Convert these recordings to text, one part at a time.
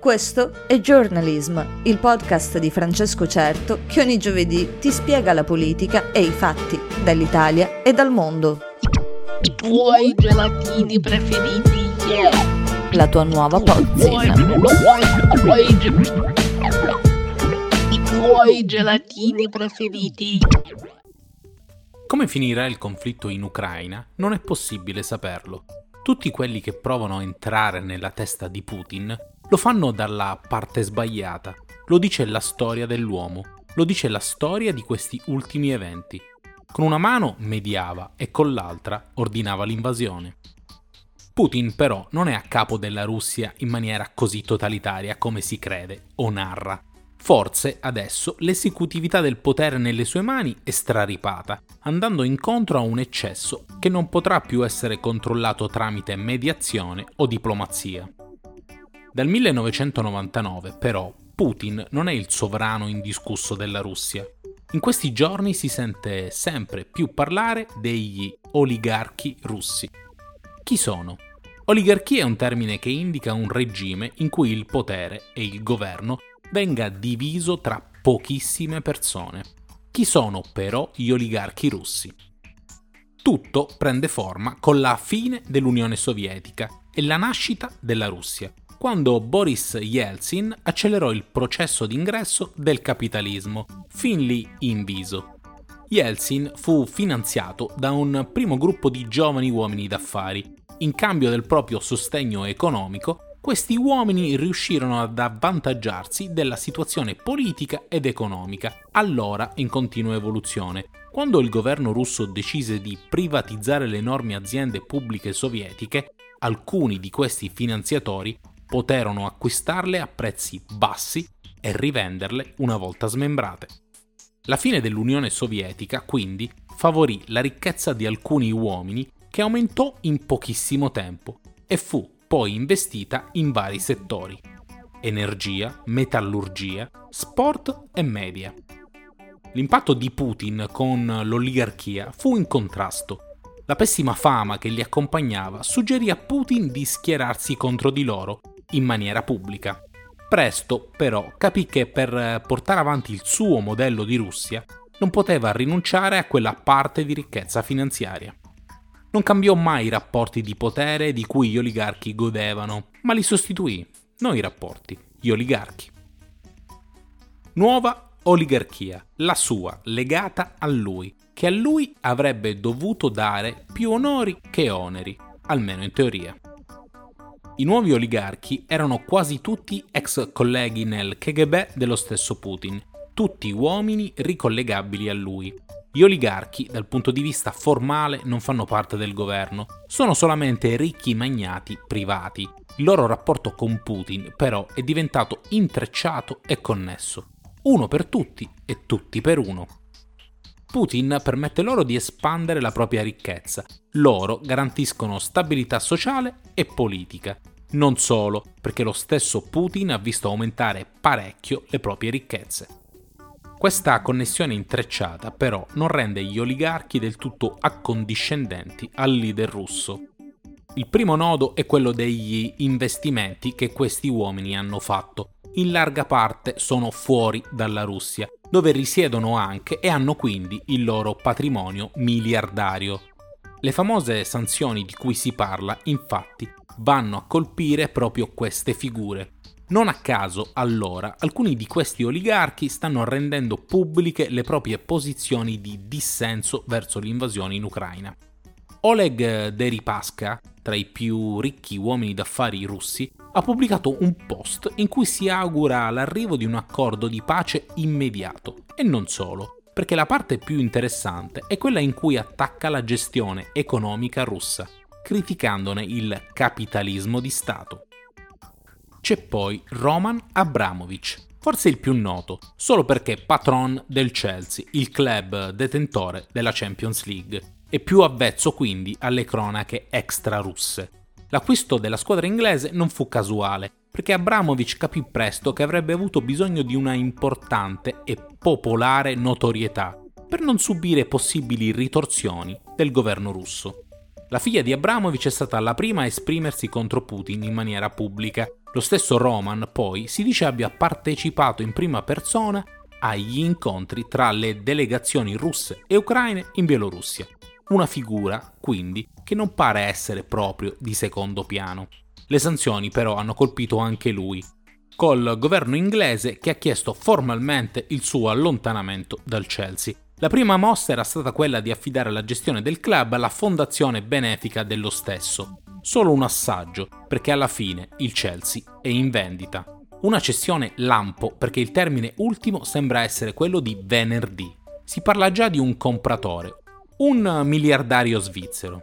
Questo è Journalism, il podcast di Francesco Certo che ogni giovedì ti spiega la politica e i fatti dall'Italia e dal mondo. I tuoi gelatini preferiti, yeah. La tua nuova pozzina. I tuoi gelatini preferiti. Come finirà il conflitto in Ucraina non è possibile saperlo. Tutti quelli che provano a entrare nella testa di Putin lo fanno dalla parte sbagliata. Lo dice la storia dell'uomo, lo dice la storia di questi ultimi eventi. Con una mano mediava e con l'altra ordinava l'invasione. Putin però non è a capo della Russia in maniera così totalitaria come si crede o narra. Forse adesso l'esecutività del potere nelle sue mani è straripata, andando incontro a un eccesso che non potrà più essere controllato tramite mediazione o diplomazia. Dal 1999, però, Putin non è il sovrano indiscusso della Russia. In questi giorni si sente sempre più parlare degli oligarchi russi. Chi sono? Oligarchia è un termine che indica un regime in cui il potere e il governo venga diviso tra pochissime persone. Chi sono però gli oligarchi russi? Tutto prende forma con la fine dell'Unione Sovietica e la nascita della Russia quando Boris Yeltsin accelerò il processo d'ingresso del capitalismo, fin lì in viso. Yeltsin fu finanziato da un primo gruppo di giovani uomini d'affari. In cambio del proprio sostegno economico, questi uomini riuscirono ad avvantaggiarsi della situazione politica ed economica, allora in continua evoluzione. Quando il governo russo decise di privatizzare le enormi aziende pubbliche sovietiche, alcuni di questi finanziatori poterono acquistarle a prezzi bassi e rivenderle una volta smembrate. La fine dell'Unione Sovietica quindi favorì la ricchezza di alcuni uomini che aumentò in pochissimo tempo e fu poi investita in vari settori energia, metallurgia, sport e media. L'impatto di Putin con l'oligarchia fu in contrasto. La pessima fama che li accompagnava suggerì a Putin di schierarsi contro di loro in maniera pubblica. Presto, però, capì che per eh, portare avanti il suo modello di Russia non poteva rinunciare a quella parte di ricchezza finanziaria. Non cambiò mai i rapporti di potere di cui gli oligarchi godevano, ma li sostituì, non i rapporti, gli oligarchi. Nuova oligarchia, la sua, legata a lui, che a lui avrebbe dovuto dare più onori che oneri, almeno in teoria. I nuovi oligarchi erano quasi tutti ex colleghi nel KGB dello stesso Putin, tutti uomini ricollegabili a lui. Gli oligarchi, dal punto di vista formale, non fanno parte del governo, sono solamente ricchi magnati privati. Il loro rapporto con Putin, però, è diventato intrecciato e connesso. Uno per tutti e tutti per uno. Putin permette loro di espandere la propria ricchezza. Loro garantiscono stabilità sociale e politica. Non solo, perché lo stesso Putin ha visto aumentare parecchio le proprie ricchezze. Questa connessione intrecciata però non rende gli oligarchi del tutto accondiscendenti al leader russo. Il primo nodo è quello degli investimenti che questi uomini hanno fatto. In larga parte sono fuori dalla Russia dove risiedono anche e hanno quindi il loro patrimonio miliardario. Le famose sanzioni di cui si parla, infatti, vanno a colpire proprio queste figure. Non a caso, allora, alcuni di questi oligarchi stanno rendendo pubbliche le proprie posizioni di dissenso verso l'invasione in Ucraina. Oleg Deripaska, tra i più ricchi uomini d'affari russi, ha pubblicato un post in cui si augura l'arrivo di un accordo di pace immediato. E non solo, perché la parte più interessante è quella in cui attacca la gestione economica russa, criticandone il capitalismo di Stato. C'è poi Roman Abramovich, forse il più noto, solo perché patron del Chelsea, il club detentore della Champions League, e più avvezzo quindi alle cronache extra russe. L'acquisto della squadra inglese non fu casuale, perché Abramovic capì presto che avrebbe avuto bisogno di una importante e popolare notorietà per non subire possibili ritorsioni del governo russo. La figlia di Abramovic è stata la prima a esprimersi contro Putin in maniera pubblica. Lo stesso Roman, poi, si dice abbia partecipato in prima persona agli incontri tra le delegazioni russe e ucraine in Bielorussia. Una figura, quindi, che non pare essere proprio di secondo piano. Le sanzioni però hanno colpito anche lui, col governo inglese che ha chiesto formalmente il suo allontanamento dal Chelsea. La prima mossa era stata quella di affidare la gestione del club alla fondazione benefica dello stesso. Solo un assaggio, perché alla fine il Chelsea è in vendita. Una cessione lampo, perché il termine ultimo sembra essere quello di venerdì. Si parla già di un compratore, un miliardario svizzero.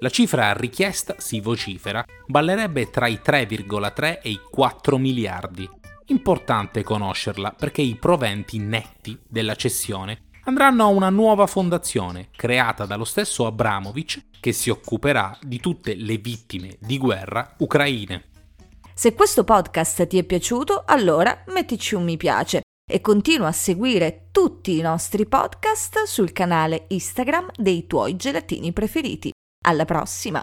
La cifra richiesta, si vocifera, ballerebbe tra i 3,3 e i 4 miliardi. Importante conoscerla perché i proventi netti della cessione andranno a una nuova fondazione creata dallo stesso Abramovic che si occuperà di tutte le vittime di guerra ucraine. Se questo podcast ti è piaciuto, allora mettici un mi piace e continua a seguire tutti i nostri podcast sul canale Instagram dei tuoi gelatini preferiti. Alla prossima!